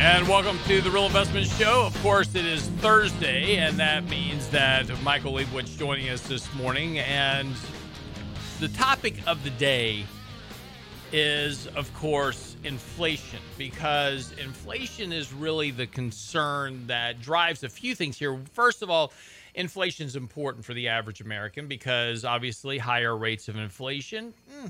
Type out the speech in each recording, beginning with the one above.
And welcome to the Real Investment Show. Of course, it is Thursday, and that means that Michael Lebowitz joining us this morning. And the topic of the day is, of course, inflation, because inflation is really the concern that drives a few things here. First of all, inflation is important for the average American because obviously higher rates of inflation. Hmm,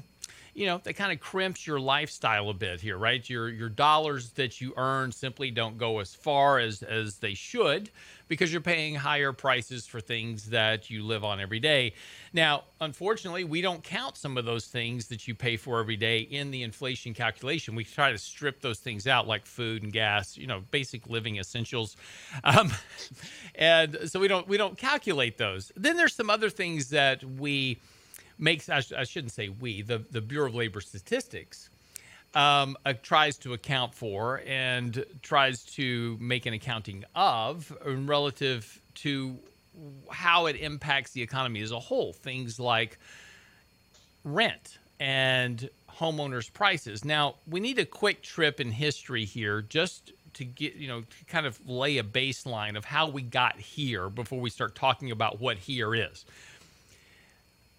you know, that kind of crimps your lifestyle a bit here, right? Your your dollars that you earn simply don't go as far as as they should because you're paying higher prices for things that you live on every day. Now, unfortunately, we don't count some of those things that you pay for every day in the inflation calculation. We try to strip those things out, like food and gas, you know, basic living essentials, um, and so we don't we don't calculate those. Then there's some other things that we makes I, sh- I shouldn't say we the the Bureau of Labor Statistics um, uh, tries to account for and tries to make an accounting of relative to how it impacts the economy as a whole. Things like rent and homeowners' prices. Now, we need a quick trip in history here just to get, you know, to kind of lay a baseline of how we got here before we start talking about what here is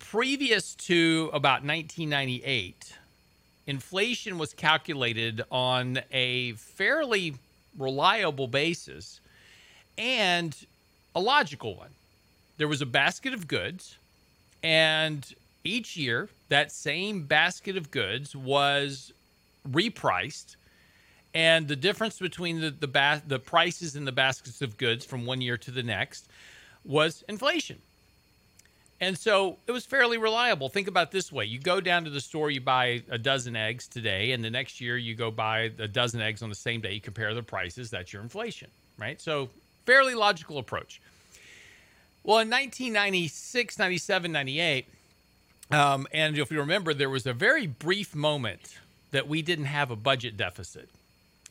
previous to about 1998, inflation was calculated on a fairly reliable basis and a logical one. There was a basket of goods, and each year that same basket of goods was repriced and the difference between the the, ba- the prices in the baskets of goods from one year to the next was inflation and so it was fairly reliable. Think about this way you go down to the store, you buy a dozen eggs today, and the next year you go buy a dozen eggs on the same day. You compare the prices, that's your inflation, right? So, fairly logical approach. Well, in 1996, 97, 98, um, and if you remember, there was a very brief moment that we didn't have a budget deficit.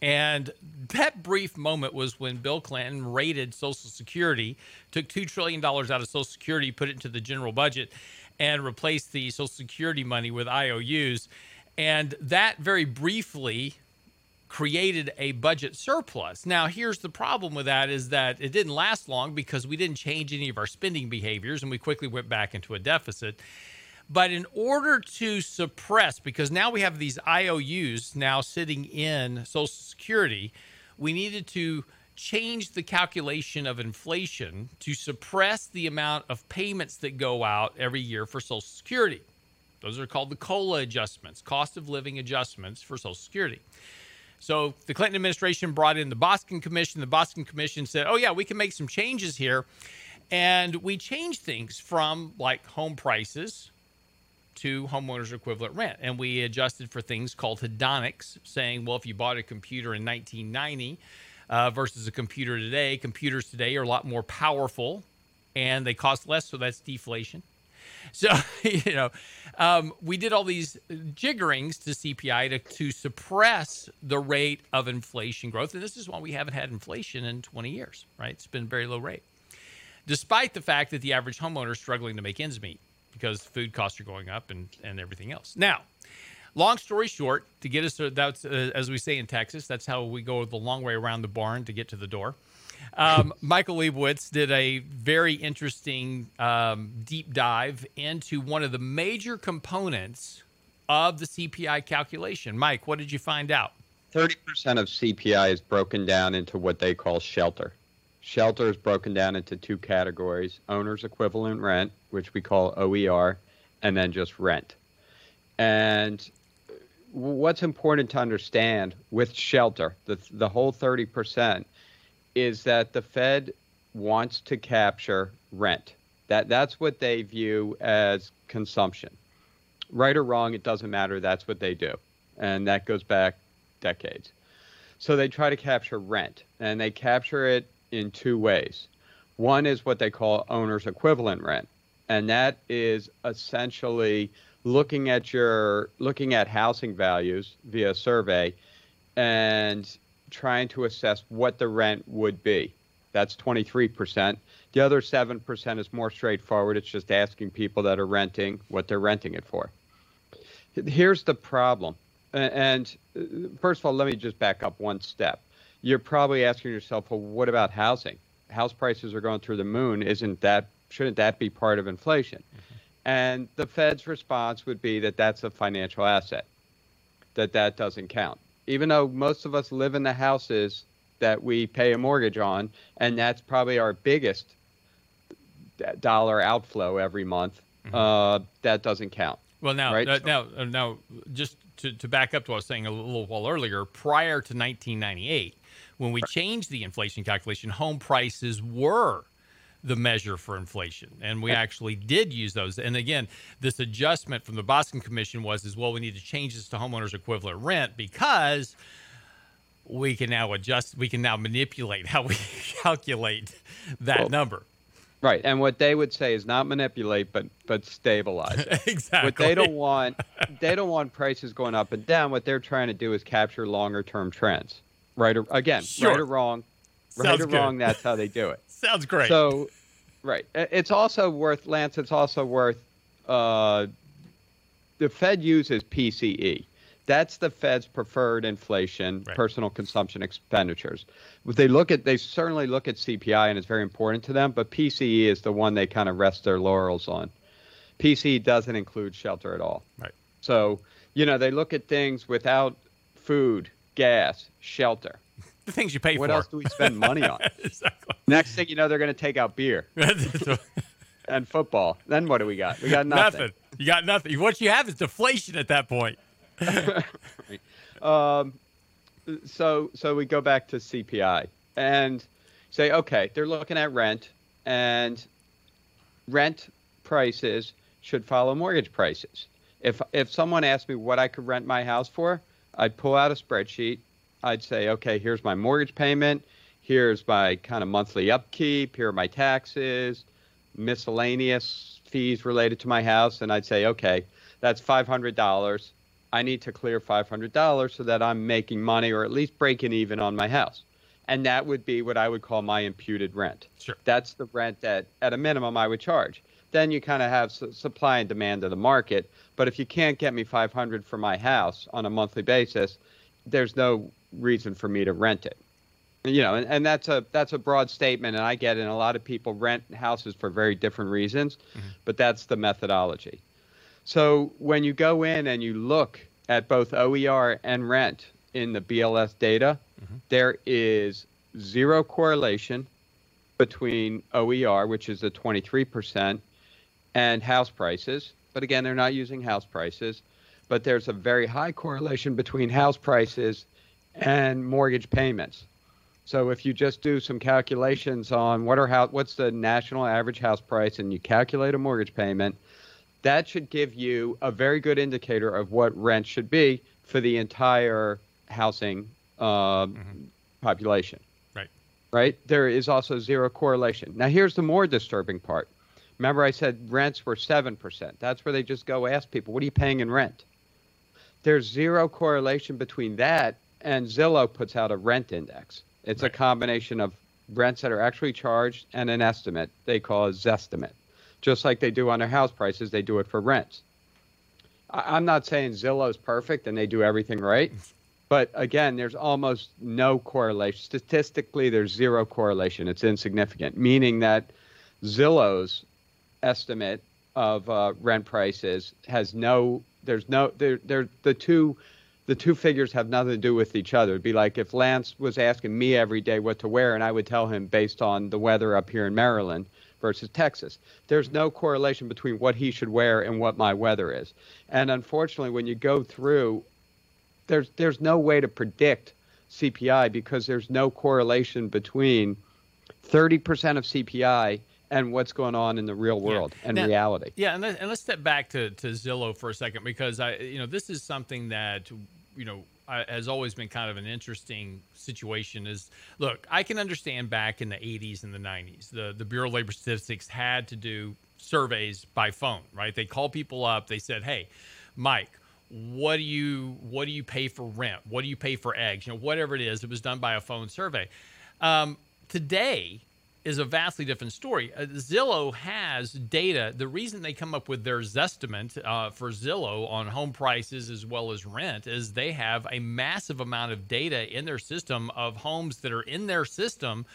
And that brief moment was when Bill Clinton raided Social Security, took $2 trillion out of Social Security, put it into the general budget, and replaced the Social Security money with IOUs. And that very briefly created a budget surplus. Now, here's the problem with that is that it didn't last long because we didn't change any of our spending behaviors and we quickly went back into a deficit. But in order to suppress, because now we have these IOUs now sitting in Social Security, we needed to change the calculation of inflation to suppress the amount of payments that go out every year for Social Security. Those are called the COLA adjustments, cost of living adjustments for Social Security. So the Clinton administration brought in the Boskin Commission. The Boskin Commission said, oh, yeah, we can make some changes here. And we changed things from like home prices to homeowners equivalent rent. And we adjusted for things called hedonics, saying, well, if you bought a computer in 1990 uh, versus a computer today, computers today are a lot more powerful and they cost less, so that's deflation. So, you know, um, we did all these jiggerings to CPI to, to suppress the rate of inflation growth. And this is why we haven't had inflation in 20 years, right? It's been a very low rate, despite the fact that the average homeowner is struggling to make ends meet because food costs are going up and, and everything else. Now, long story short, to get us to that's uh, as we say in Texas, that's how we go the long way around the barn to get to the door. Um, Michael Lebowitz did a very interesting um, deep dive into one of the major components of the CPI calculation. Mike, what did you find out? 30% of CPI is broken down into what they call shelter. Shelter is broken down into two categories owner's equivalent rent, which we call OER, and then just rent. And what's important to understand with shelter, the, the whole 30%, is that the Fed wants to capture rent. That, that's what they view as consumption. Right or wrong, it doesn't matter. That's what they do. And that goes back decades. So they try to capture rent, and they capture it in two ways. One is what they call owner's equivalent rent, and that is essentially looking at your looking at housing values via survey and trying to assess what the rent would be. That's 23%. The other 7% is more straightforward. It's just asking people that are renting what they're renting it for. Here's the problem. And uh, first of all, let me just back up one step you're probably asking yourself, well, what about housing? House prices are going through the moon. Isn't that shouldn't that be part of inflation? Mm-hmm. And the Fed's response would be that that's a financial asset, that that doesn't count. Even though most of us live in the houses that we pay a mortgage on, and that's probably our biggest dollar outflow every month, mm-hmm. uh, that doesn't count. Well, now, right? uh, now, uh, now, just to, to back up to what I was saying a little while earlier, prior to 1998, when we changed the inflation calculation, home prices were the measure for inflation. And we actually did use those. And again this adjustment from the Boskin commission was as well we need to change this to homeowners equivalent rent because we can now adjust we can now manipulate how we calculate that well, number Right, and what they would say is not manipulate, but but stabilize. exactly. What they don't want, they don't want prices going up and down. What they're trying to do is capture longer term trends. Right or again, sure. right or wrong, Sounds right or good. wrong. That's how they do it. Sounds great. So, right, it's also worth Lance. It's also worth. Uh, the Fed uses PCE. That's the Fed's preferred inflation, right. personal consumption expenditures. They look at, they certainly look at CPI, and it's very important to them. But PCE is the one they kind of rest their laurels on. PCE doesn't include shelter at all. Right. So you know they look at things without food, gas, shelter. The things you pay what for. What else do we spend money on? exactly. Next thing you know, they're going to take out beer and football. Then what do we got? We got nothing. nothing. You got nothing. What you have is deflation at that point. um, so so we go back to CPI and say, okay, they're looking at rent, and rent prices should follow mortgage prices. If if someone asked me what I could rent my house for, I'd pull out a spreadsheet. I'd say, okay, here's my mortgage payment. Here's my kind of monthly upkeep. Here are my taxes, miscellaneous fees related to my house, and I'd say, okay, that's five hundred dollars. I need to clear $500 so that I'm making money or at least breaking even on my house. And that would be what I would call my imputed rent. Sure. That's the rent that, at a minimum, I would charge. Then you kind of have su- supply and demand of the market. But if you can't get me 500 for my house on a monthly basis, there's no reason for me to rent it. You know, and, and that's a that's a broad statement, and I get it. And a lot of people rent houses for very different reasons, mm-hmm. but that's the methodology. So when you go in and you look at both OER and rent in the BLS data, mm-hmm. there is zero correlation between OER, which is the 23%, and house prices. But again, they're not using house prices. But there's a very high correlation between house prices and mortgage payments. So if you just do some calculations on what are how, what's the national average house price and you calculate a mortgage payment, that should give you a very good indicator of what rent should be for the entire housing uh, mm-hmm. population. Right. Right. There is also zero correlation. Now, here's the more disturbing part. Remember, I said rents were 7%. That's where they just go ask people, what are you paying in rent? There's zero correlation between that and Zillow puts out a rent index. It's right. a combination of rents that are actually charged and an estimate they call a Zestimate just like they do on their house prices, they do it for rents. I'm not saying Zillow's perfect and they do everything right, but again, there's almost no correlation. Statistically, there's zero correlation. It's insignificant, meaning that Zillow's estimate of uh, rent prices has no. There's no. There. There. The two. The two figures have nothing to do with each other. It'd be like if Lance was asking me every day what to wear, and I would tell him based on the weather up here in Maryland versus Texas. There's no correlation between what he should wear and what my weather is. And unfortunately, when you go through, there's there's no way to predict CPI because there's no correlation between 30% of CPI and what's going on in the real world yeah. and now, reality. Yeah, and, let, and let's step back to, to Zillow for a second because I, you know, this is something that you know has always been kind of an interesting situation is look i can understand back in the 80s and the 90s the, the bureau of labor statistics had to do surveys by phone right? They call people up they said hey mike what do you what do you pay for rent? What do you pay for eggs? You know whatever it is it was done by a phone survey. Um, today is a vastly different story. Uh, Zillow has data. The reason they come up with their Zestimate uh, for Zillow on home prices as well as rent is they have a massive amount of data in their system of homes that are in their system,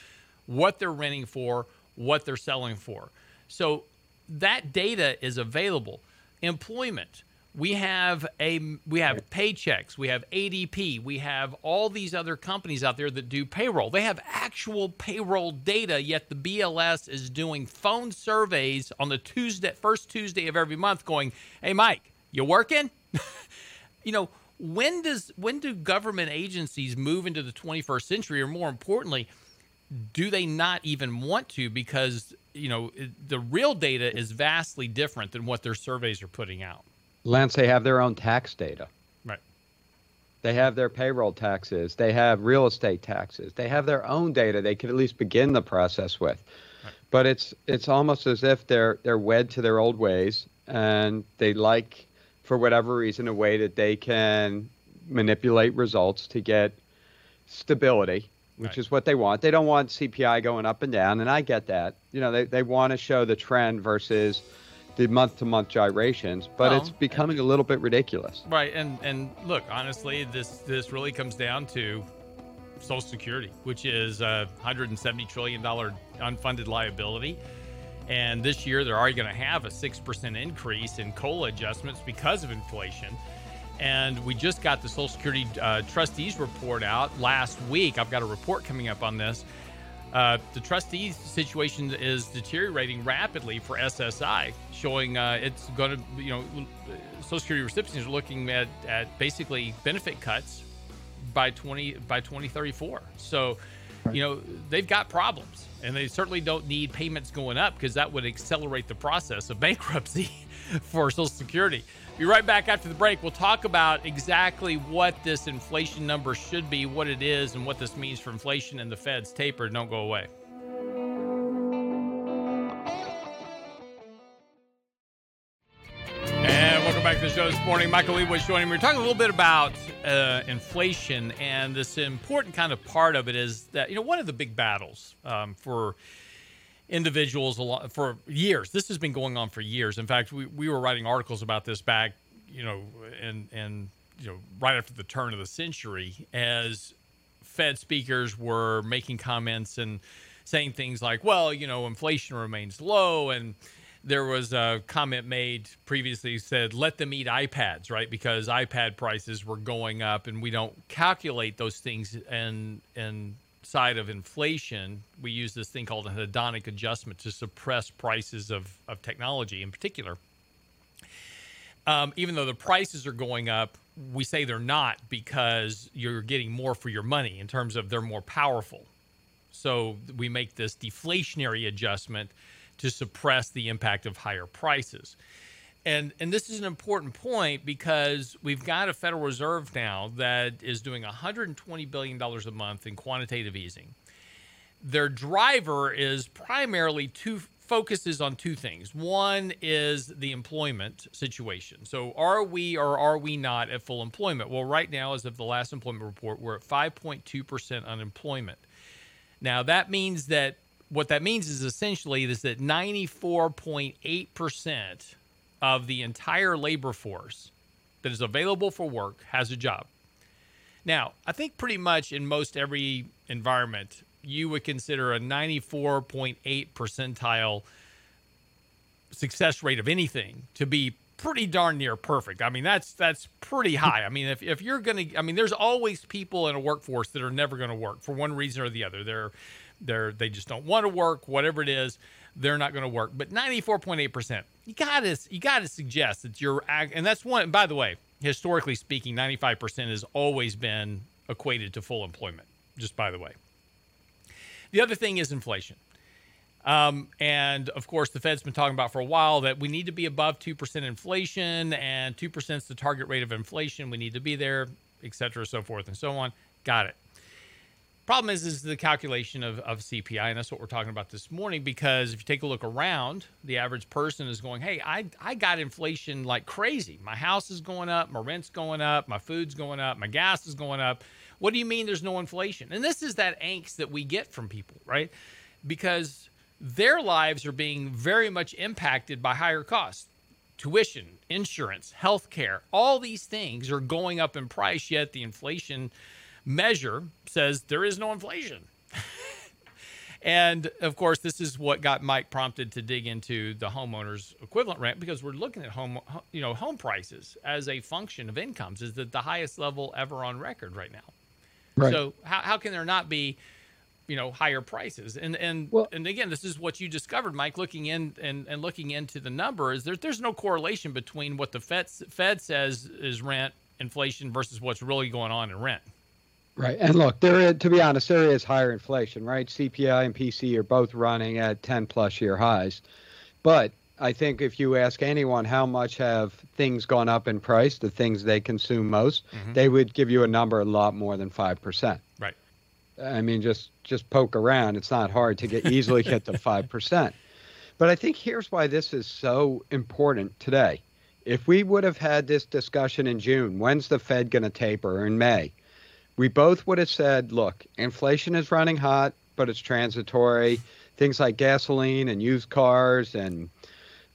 what they're renting for, what they're selling for. So that data is available. Employment we have a we have paychex we have adp we have all these other companies out there that do payroll. They have actual payroll data yet the bls is doing phone surveys on the tuesday first tuesday of every month going hey mike you working? You know when does when do government agencies move into the 21st century? Or more importantly do they not even want to? Because you know the real data is vastly different than what their surveys are putting out Lance, they have their own tax data. Right. They have their payroll taxes. They have real estate taxes. They have their own data they could at least begin the process with. Right. But it's it's almost as if they're they're wed to their old ways and they like for whatever reason a way that they can manipulate results to get stability which right. is what they want. They don't want CPI going up and down, and I get that. You know, they, they want to show the trend versus the month to month gyrations, but well, it's becoming a little bit ridiculous. Right, and and look, honestly, this this really comes down to Social Security, which is a 170 trillion dollar unfunded liability. And this year, they're already going to have a 6% increase in COLA adjustments because of inflation. And we just got the Social Security uh, trustees report out last week. I've got a report coming up on this. Uh, the trustee situation is deteriorating rapidly for SSI, showing uh, it's going to, you know, Social Security recipients are looking at, at basically benefit cuts by 20 by 2034. So, you know, they've got problems, and they certainly don't need payments going up because that would accelerate the process of bankruptcy for Social Security. Be right back after the break. We'll talk about exactly what this inflation number should be, what it is, and what this means for inflation and the Fed's taper. Don't go away. Back to the show this morning. Michael Lebowitz joining me. We're talking a little bit about uh, inflation, and this important kind of part of it is that, you know, one of the big battles um, for individuals a lot for years. This has been going on for years. In fact, we, we were writing articles about this back, you know, and and you know, right after the turn of the century, as Fed speakers were making comments and saying things like, "Well, you know, inflation remains low," and there was a comment made previously said, "Let them eat iPads," right? Because iPad prices were going up, and we don't calculate those things and and side of inflation, we use this thing called a hedonic adjustment to suppress prices of, of technology in particular. Um, even though the prices are going up, we say they're not because you're getting more for your money in terms of they're more powerful. So we make this deflationary adjustment to suppress the impact of higher prices and and this is an important point because we've got a Federal Reserve now that is doing 120 billion dollars a month in quantitative easing. Their driver is primarily two focuses on two things. One is the employment situation. So are we or are we not at full employment? Well, right now as of the last employment report, we're at 5.2% unemployment. Now that means that what that means is essentially is that 94.8% of the entire labor force that is available for work has a job. Now, I think pretty much in most every environment, you would consider a 94.8 percentile success rate of anything to be pretty darn near perfect. I mean, that's that's pretty high. I mean, if, if you're going to I mean, there's always people in a workforce that are never going to work for one reason or the other. They're they're they just don't want to work, whatever it is they're not going to work. But 94.8%, you got to you got to suggest that you're and that's one by the way, historically speaking, 95% has always been equated to full employment, just by the way. The other thing is inflation. Um, and of course, the Fed's been talking about for a while that we need to be above 2% inflation, and 2% is the target rate of inflation. We need to be there, et cetera, so forth and so on. Got it. Problem is, is the calculation of, of CPI, and that's what we're talking about this morning. Because if you take a look around, the average person is going, "Hey, I I got inflation like crazy. My house is going up, my rent's going up, my food's going up, my gas is going up. What do you mean there's no inflation?" And this is that angst that we get from people, right? because their lives are being very much impacted by higher costs. Tuition, insurance, healthcare, all these things are going up in price, yet the inflation measure says there is no inflation. and of course, this is what got Mike prompted to dig into the homeowner's equivalent rent because we're looking at home, you know, home prices as a function of incomes is at the highest level ever on record right now. Right. So how, how can there not be you know higher prices and and well, and again this is what you discovered mike looking in and, and looking into the numbers there, there's no correlation between what the fed fed says is rent inflation versus what's really going on in rent right and look there is, to be honest there is higher inflation right cpi and PCE are both running at 10 plus year highs but i think if you ask anyone how much have things gone up in price the things they consume most mm-hmm. they would give you a number a lot more than 5% right I mean, just just poke around. It's not hard to get easily get to five percent. But I think here's why this is so important today. If we would have had this discussion in June, when's the Fed going to taper in May? We both would have said, look, inflation is running hot, but it's transitory. Things like gasoline and used cars and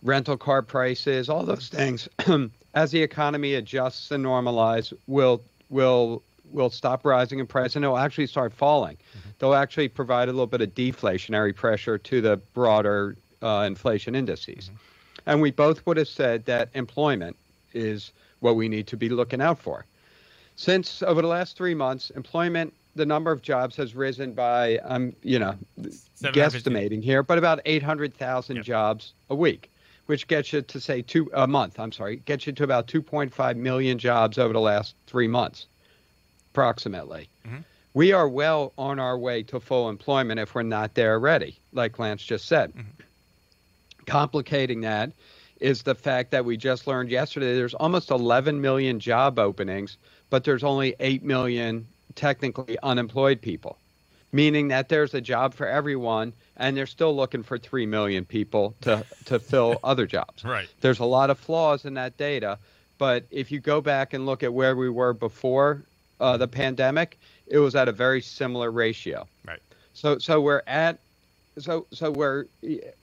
rental car prices, all those things, as the economy adjusts and normalizes, will will will stop rising in price and it'll actually start falling. Mm-hmm. They'll actually provide a little bit of deflationary pressure to the broader uh, inflation indices. Mm-hmm. And we both would have said that employment is what we need to be looking out for. Since over the last three months, employment, the number of jobs has risen by, I'm, um, you know, guesstimating here, but about 800,000 yep. jobs a week which gets you to say two a month. I'm sorry, gets you to about 2.5 million jobs over the last three months approximately. Mm-hmm. We are well on our way to full employment if we're not there already, like Lance just said. Mm-hmm. Complicating that is the fact that we just learned yesterday there's almost 11 million job openings, but there's only 8 million technically unemployed people, meaning that there's a job for everyone and they're still looking for 3 million people to, to fill other jobs. Right. There's a lot of flaws in that data, but if you go back and look at where we were before uh, the pandemic, it was at a very similar ratio. Right. So so we're at so so we're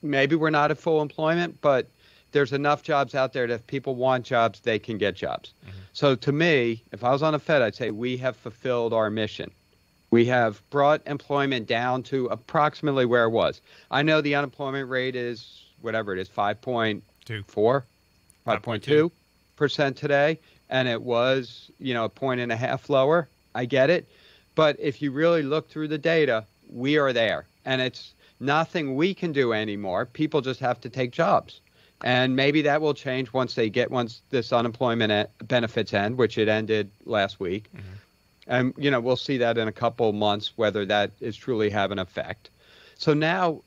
maybe we're not at full employment, but there's enough jobs out there that if people want jobs, they can get jobs. Mm-hmm. So to me, if I was on a Fed, I'd say we have fulfilled our mission. We have brought employment down to approximately where it was. I know the unemployment rate is whatever it is, 5.4, 5.2 percent today and it was, you know, a point and a half lower. I get it. But if you really look through the data, we are there. And it's nothing we can do anymore. People just have to take jobs. And maybe that will change once they get once this unemployment benefits end, which it ended last week. Mm-hmm. And you know, we'll see that in a couple months whether that is truly have an effect. So now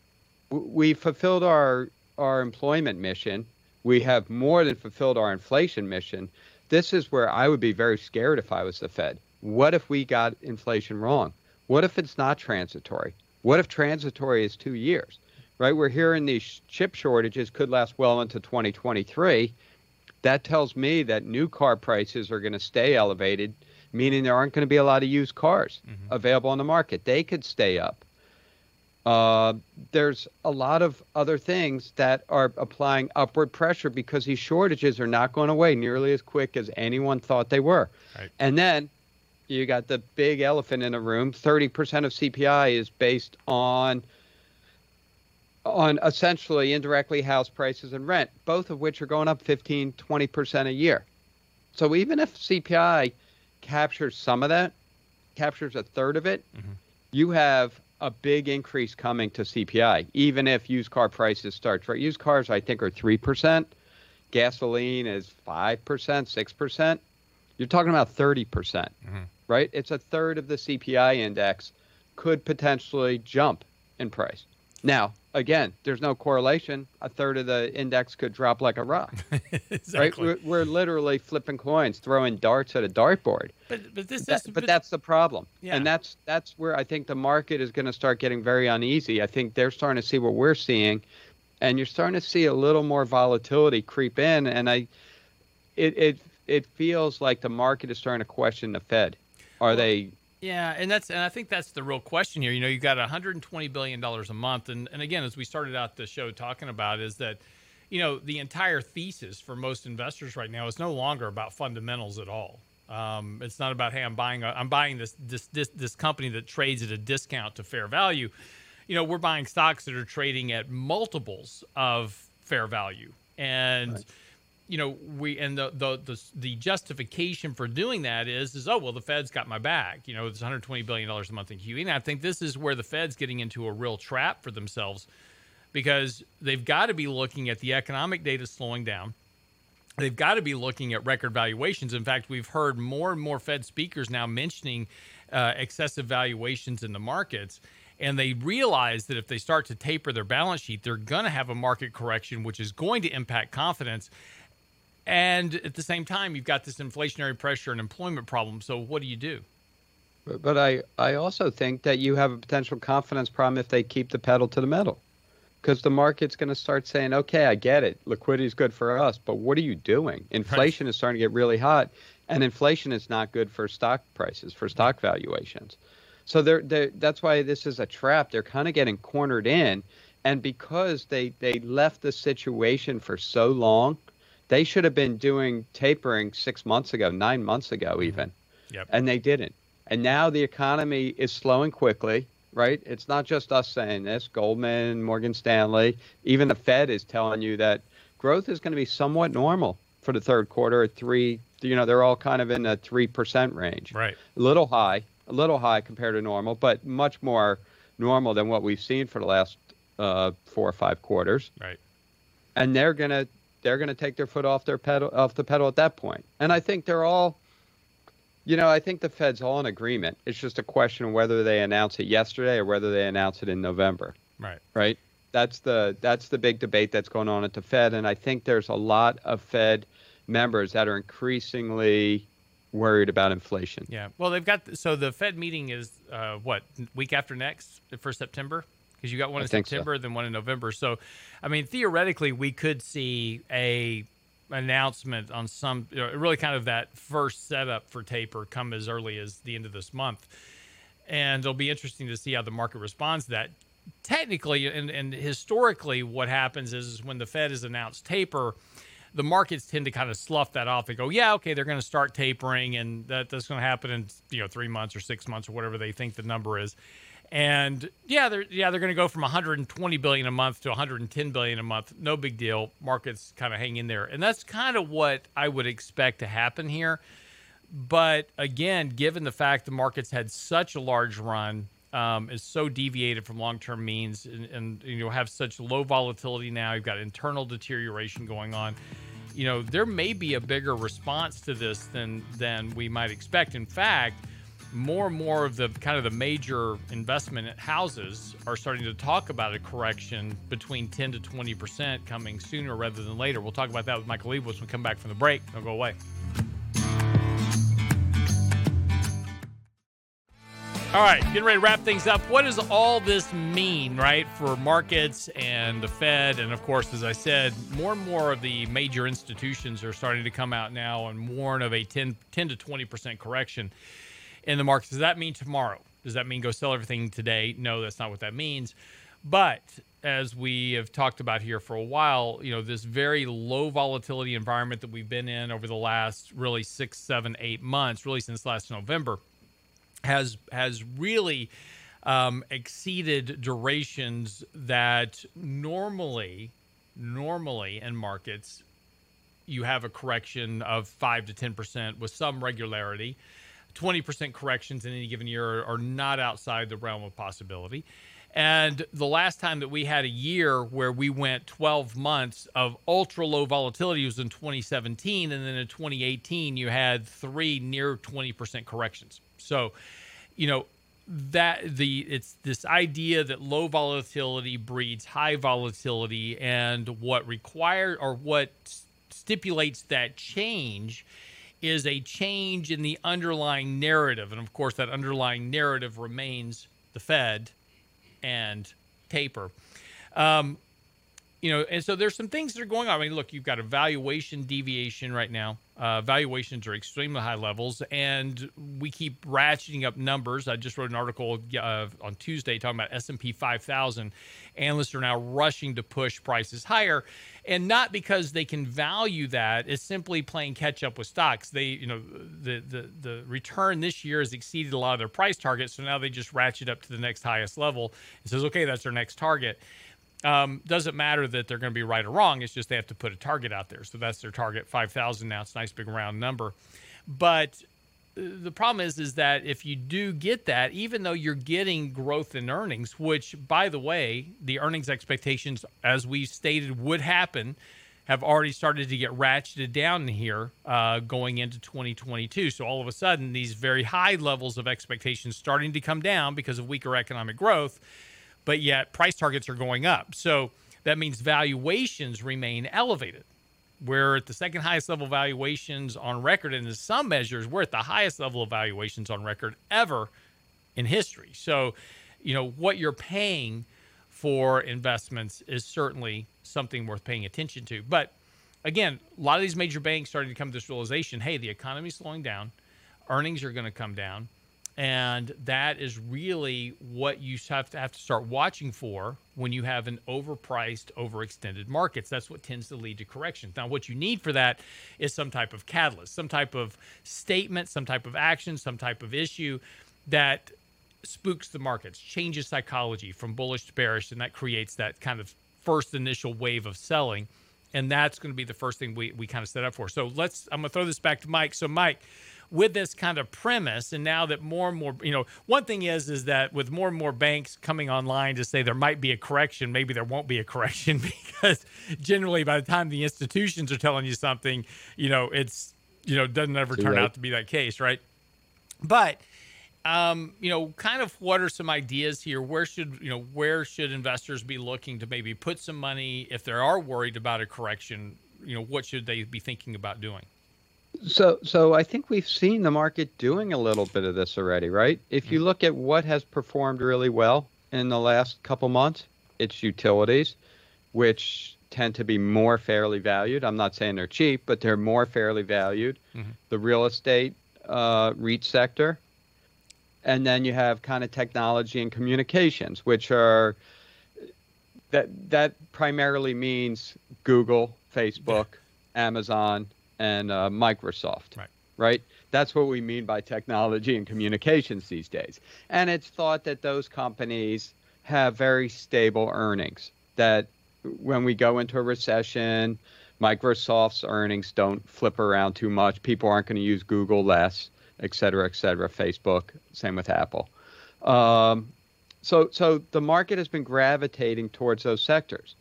we fulfilled our our employment mission. We have more than fulfilled our inflation mission this is where I would be very scared if I was the Fed. What if we got inflation wrong? What if it's not transitory? What if transitory is two years? Right? We're hearing these chip shortages could last well into 2023. That tells me that new car prices are going to stay elevated, meaning there aren't going to be a lot of used cars mm-hmm. available on the market. They could stay up. Uh, there's a lot of other things that are applying upward pressure because these shortages are not going away nearly as quick as anyone thought they were. Right. And then you got the big elephant in the room 30% of CPI is based on on essentially indirectly house prices and rent, both of which are going up 15, 20% a year. So even if CPI captures some of that, captures a third of it, mm-hmm. you have a big increase coming to CPI, even if used car prices start. Right, used cars I think are three percent, gasoline is five percent, six percent. You're talking about thirty percent, mm-hmm. right? It's a third of the CPI index could potentially jump in price. Now, again, there's no correlation. A third of the index could drop like a rock. exactly. Right? We're, we're, literally flipping coins, throwing darts at a dartboard. But but this that, is, but, but, that's the problem. Yeah. And that's that's where I think the market is going to start getting very uneasy. I think they're starting to see what we're seeing, and you're starting to see a little more volatility creep in. And I, it it it feels like the market is starting to question the Fed. Are well, they Yeah, and that's and I think that's the real question here. You know, you got 120 billion dollars a month, and and again, as we started out the show talking about, is that you know the entire thesis for most investors right now is no longer about fundamentals at all. Um, it's not about hey, I'm buying a, I'm buying this this this this company that trades at a discount to fair value. You know, we're buying stocks that are trading at multiples of fair value, and. Right you know, we and the, the the the justification for doing that is is oh well the Fed's got my back. You know, it's 120 billion dollars a month in QE. And I think this is where the Fed's getting into a real trap for themselves because they've got to be looking at the economic data slowing down. They've got to be looking at record valuations. In fact, we've heard more and more Fed speakers now mentioning uh, excessive valuations in the markets and they realize that if they start to taper their balance sheet, they're going to have a market correction, which is going to impact confidence. And at the same time, you've got this inflationary pressure and employment problem. So what do you do? But, but I, I also think that you have a potential confidence problem if they keep the pedal to the metal. Because the market's going to start saying, okay, I get it. Liquidity is good for us, but what are you doing? Inflation right. is starting to get really hot, and inflation is not good for stock prices, for stock valuations. So they're, they're, that's why this is a trap. They're kind of getting cornered in. And because they, they left the situation for so long – they should have been doing tapering six months ago, nine months ago, mm-hmm. even. Yep. And they didn't. And now the economy is slowing quickly, right? It's not just us saying this. Goldman, Morgan Stanley, even the Fed is telling you that growth is going to be somewhat normal for the third quarter at three. You know, they're all kind of in the 3% range. Right. A little high, a little high compared to normal, but much more normal than what we've seen for the last uh, four or five quarters. Right. And they're going to they're going to take their foot off their pedal off the pedal at that point. And I think they're all you know, I think the Fed's all in agreement. It's just a question of whether they announce it yesterday or whether they announce it in November. Right. Right? That's the that's the big debate that's going on at the Fed and I think there's a lot of Fed members that are increasingly worried about inflation. Yeah. Well, they've got so the Fed meeting is uh, what week after next for September because you got one in September, so. then one in November. So, I mean, theoretically, we could see a announcement on some you know, really kind of that first setup for taper come as early as the end of this month, and it'll be interesting to see how the market responds to that. Technically and, and historically, what happens is, is when the Fed has announced taper the markets tend to kind of slough that off. They go, yeah, okay, they're going to start tapering, and that, that's going to happen in you know three months or six months or whatever they think the number is. And yeah, they're yeah they're going to go from 120 billion a month to 110 billion a month. No big deal. Markets kind of hang in there, and that's kind of what I would expect to happen here. But again, given the fact the markets had such a large run, um, is so deviated from long-term means, and, and you know have such low volatility now. You've got internal deterioration going on. You know there may be a bigger response to this than than we might expect. In fact more and more of the kind of the major investment houses are starting to talk about a correction between 10 to 20 percent coming sooner rather than later. We'll talk about that with Michael Lebowitz when we come back from the break. Don't go away. All right, getting ready to wrap things up. What does all this mean, right, for markets and the Fed? And of course, as I said, more and more of the major institutions are starting to come out now and warn of a 10, 10 to 20% correction in the market. Does that mean tomorrow? Does that mean go sell everything today? No, that's not what that means. But as we have talked about here for a while, you know, this very low volatility environment that we've been in over the last really six, seven, eight months, really since last November, has has really um, exceeded durations that normally, normally in markets, you have a correction of five to ten percent with some regularity. 20% corrections in any given year are, not outside the realm of possibility. And the last time that we had a year where we went 12 months of ultra low volatility was in 2017. And then in 2018, you had three near 20% corrections. So, you know, that the it's this idea that low volatility breeds high volatility and what requires or what stipulates that change is a change in the underlying narrative. And of course, that underlying narrative remains the Fed and taper. Um, you know, and so there's some things that are going on. I mean, look, you've got a valuation deviation right now. Uh, valuations are extremely high levels, and we keep ratcheting up numbers. I just wrote an article uh, on Tuesday talking about S&P 5000. Analysts are now rushing to push prices higher, and not because they can value that. It's simply playing catch up with stocks. They, you know, the the the return this year has exceeded a lot of their price targets, so now they just ratchet up to the next highest level. It says, okay, that's their next target um, doesn't matter that they're going to be right or wrong. It's just they have to put a target out there. So that's their target, 5,000 now. It's a nice big round number. But uh, the problem is, is that if you do get that, even though you're getting growth in earnings, which, by the way, the earnings expectations, as we stated, would happen, have already started to get ratcheted down here uh, going into 2022. So all of a sudden, these very high levels of expectations starting to come down because of weaker economic growth but yet price targets are going up. So that means valuations remain elevated. We're at the second highest level valuations on record, and in some measures, we're at the highest level of valuations on record ever in history. So, you know, what you're paying for investments is certainly something worth paying attention to. But again, a lot of these major banks starting to come to this realization hey, the economy's slowing down, earnings are going to come down and that is really what you have to have to start watching for when you have an overpriced, overextended markets. That's what tends to lead to corrections. Now, what you need for that is some type of catalyst, some type of statement, some type of action, some type of issue that spooks the markets, changes psychology from bullish to bearish, and that creates that kind of first initial wave of selling. And that's going to be the first thing we, we kind of set up for. So let's, I'm going to throw this back to Mike. So, Mike, with this kind of premise and now that more and more you know one thing is is that with more and more banks coming online to say there might be a correction maybe there won't be a correction because generally by the time the institutions are telling you something you know it's you know doesn't ever turn right. out to be that case right but um, you know, kind of what are some ideas here? Where should you know where should investors be looking to maybe put some money if they are worried about a correction? You know, what should they be thinking about doing? So, so I think we've seen the market doing a little bit of this already, right? If you mm-hmm. look at what has performed really well in the last couple months, it's utilities, which tend to be more fairly valued. I'm not saying they're cheap, but they're more fairly valued. Mm-hmm. The real estate uh, REIT sector, and then you have kind of technology and communications, which are that that primarily means Google, Facebook, yeah. Amazon, and uh, Microsoft. Right. Right. That's what we mean by technology and communications these days. And it's thought that those companies have very stable earnings. That when we go into a recession, Microsoft's earnings don't flip around too much. People aren't going to use Google less, et cetera, et cetera. Facebook, same with Apple. Um, so, so the market has been gravitating towards those sectors.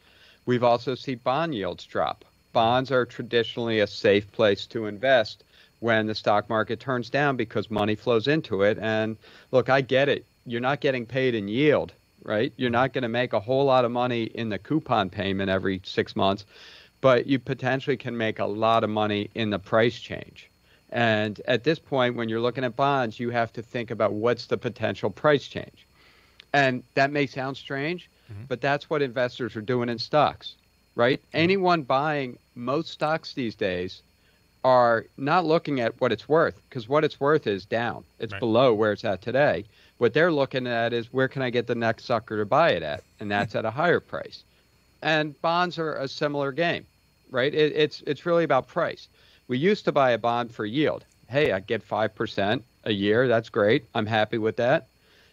We've also seen bond yields drop bonds are traditionally a safe place to invest when the stock market turns down because money flows into it. And look, I get it. You're not getting paid in yield, right? You're not going to make a whole lot of money in the coupon payment every six months, but you potentially can make a lot of money in the price change. And at this point, when you're looking at bonds, you have to think about what's the potential price change. And that may sound strange, mm-hmm. but that's what investors are doing in stocks right? Mm-hmm. Anyone buying most stocks these days are not looking at what it's worth because what it's worth is down. It's right. below where it's at today. What they're looking at is where can I get the next sucker to buy it at, and that's at a higher price. And bonds are a similar game, right? It, it's it's really about price. We used to buy a bond for yield. Hey, I get five percent a year. That's great. I'm happy with that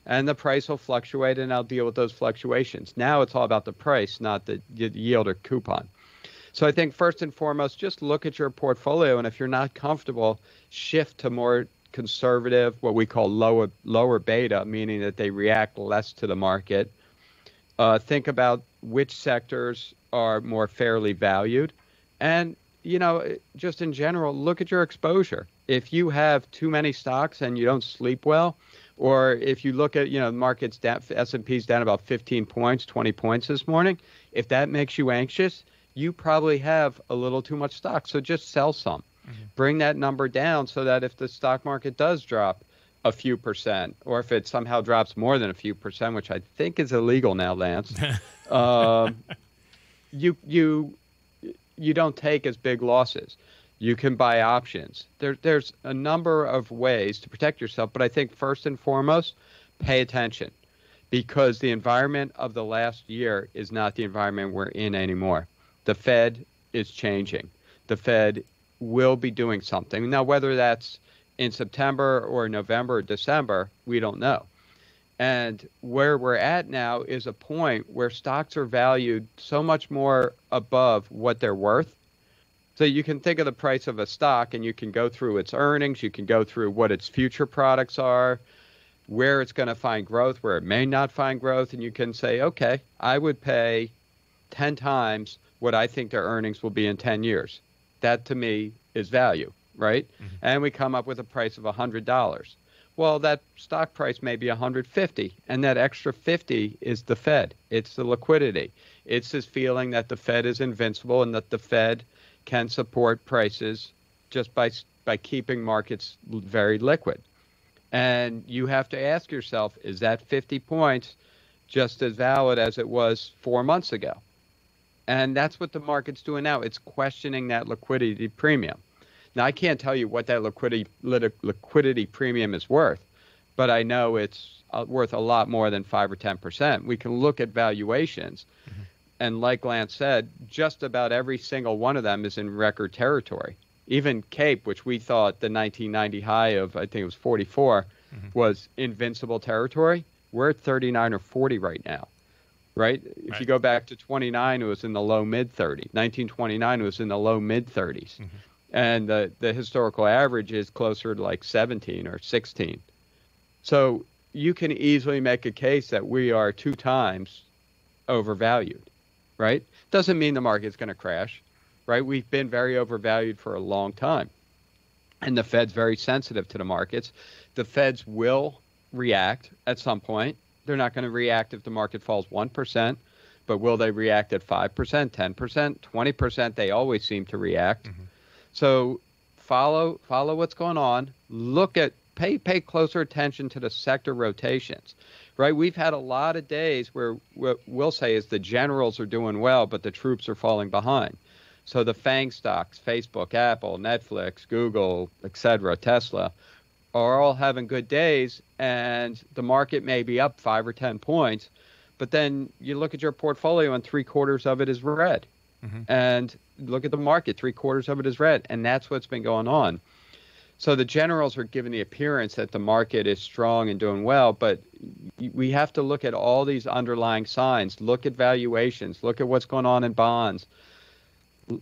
and the price will fluctuate and I'll deal with those fluctuations. Now it's all about the price, not the yield or coupon. So I think first and foremost, just look at your portfolio, and if you're not comfortable, shift to more conservative, what we call lower lower beta, meaning that they react less to the market. Uh, think about which sectors are more fairly valued, and you know, just in general, look at your exposure. If you have too many stocks and you don't sleep well, or if you look at, you know, the market's down, S&P's down about 15 points, 20 points this morning. If that makes you anxious, you probably have a little too much stock. So just sell some. Mm-hmm. Bring that number down so that if the stock market does drop a few percent, or if it somehow drops more than a few percent, which I think is illegal now, Lance, um, you you you don't take as big losses. You can buy options. There, there's a number of ways to protect yourself, but I think first and foremost, pay attention because the environment of the last year is not the environment we're in anymore. The Fed is changing. The Fed will be doing something. Now, whether that's in September or November or December, we don't know. And where we're at now is a point where stocks are valued so much more above what they're worth. So you can think of the price of a stock and you can go through its earnings, you can go through what its future products are, where it's going to find growth, where it may not find growth, and you can say, okay, I would pay 10 times what I think their earnings will be in 10 years. That to me is value, right? Mm-hmm. And we come up with a price of $100. Well, that stock price may be 150, and that extra 50 is the Fed. It's the liquidity. It's this feeling that the Fed is invincible and that the Fed can support prices just by by keeping markets very liquid. And you have to ask yourself, is that 50 points just as valid as it was 4 months ago? And that's what the market's doing now. It's questioning that liquidity premium. Now, I can't tell you what that liquidity liquidity premium is worth, but I know it's uh, worth a lot more than five or ten percent. We can look at valuations, mm-hmm. and like Lance said, just about every single one of them is in record territory. Even Cape, which we thought the 1990 high of I think it was 44 mm-hmm. was invincible territory, we're at 39 or 40 right now. Right? If right. you go back to 29, it was in the low mid 30s. 1929 was in the low mid 30s. Mm-hmm and the, the historical average is closer to like 17 or 16. So you can easily make a case that we are two times overvalued, right? Doesn't mean the market's going to crash, right? We've been very overvalued for a long time. And the Fed's very sensitive to the markets. The Feds will react at some point. They're not going to react if the market falls 1%, but will they react at 5%, 10%, 20%? They always seem to react. Mm-hmm. So follow follow what's going on. Look at pay pay closer attention to the sector rotations. Right? We've had a lot of days where what we'll say is the generals are doing well, but the troops are falling behind. So the FANG stocks, Facebook, Apple, Netflix, Google, etc., Tesla, are all having good days, and the market may be up five or ten points, but then you look at your portfolio and three quarters of it is red. Mm-hmm. And look at the market, three quarters of it is red. And that's what's been going on. So the generals are giving the appearance that the market is strong and doing well, but we have to look at all these underlying signs. Look at valuations. Look at what's going on in bonds.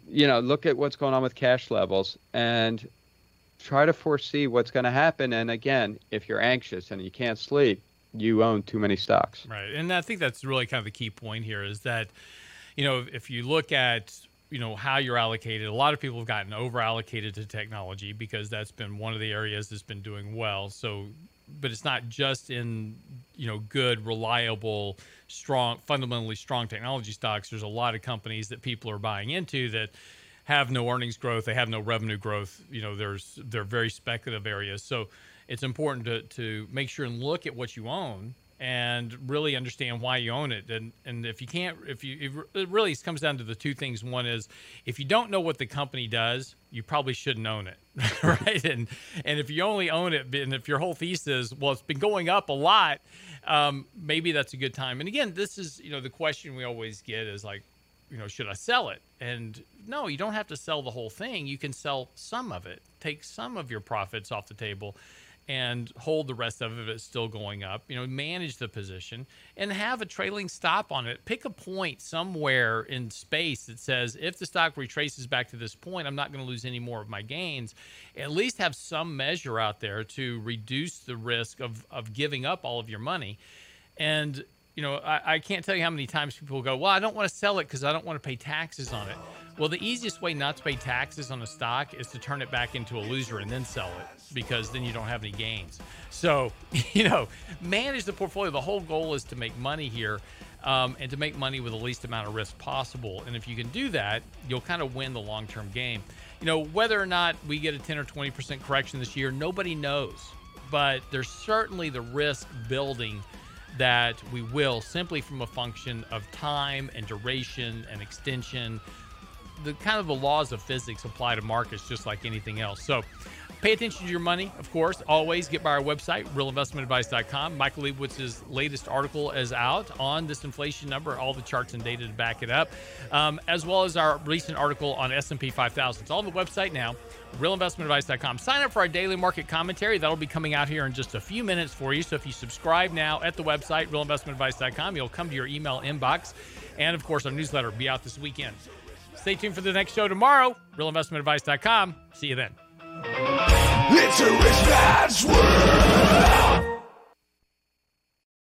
You know, look at what's going on with cash levels and try to foresee what's going to happen. And again, if you're anxious and you can't sleep, you own too many stocks. Right. And I think that's really kind of the key point here is that you know, if you look at you know how you're allocated, a lot of people have gotten over allocated to technology because that's been one of the areas that's been doing well. So, but it's not just in you know good, reliable, strong, fundamentally strong technology stocks. There's a lot of companies that people are buying into that have no earnings growth, they have no revenue growth. You know, there's they're very speculative areas. So it's important to to make sure and look at what you own and really understand why you own it. And and if you can't, if you, it really comes down to the two things. One is if you don't know what the company does, you probably shouldn't own it, right? And and if you only own it, and if your whole thesis is well, it's been going up a lot, um, maybe that's a good time. And again, this is you know the question we always get is like, you know, should I sell it? And no, you don't have to sell the whole thing. You can sell some of it, take some of your profits off the table and hold the rest of it it's still going up. You know, manage the position and have a trailing stop on it. Pick a point somewhere in space that says if the stock retraces back to this point, I'm not going to lose any more of my gains. At least have some measure out there to reduce the risk of of giving up all of your money. And you know, I, I can't tell you how many times people go, "Well, I don't want to sell it because I don't want to pay taxes on it." Well, the easiest way not to pay taxes on a stock is to turn it back into a loser and then sell it because then you don't have any gains. So, you know, manage the portfolio. The whole goal is to make money here um, and to make money with the least amount of risk possible. And if you can do that, you'll kind of win the long term game. You know, whether or not we get a 10 or 20% correction this year, nobody knows. But there's certainly the risk building that we will simply from a function of time and duration and extension. The kind of the laws of physics apply to markets just like anything else. So pay attention to your money, of course. Always get by our website, realinvestmentadvice.com. Michael Lebowitz's latest article is out on this inflation number, all the charts and data to back it up, um, as well as our recent article on S&P 5000. It's all on the website now, realinvestmentadvice.com. Sign up for our daily market commentary. That'll be coming out here in just a few minutes for you. So if you subscribe now at the website, realinvestmentadvice.com, you'll come to your email inbox. And of course, our newsletter will be out this weekend. Stay tuned for the next show tomorrow, realinvestmentadvice.com. See you then. It's a rich man's world.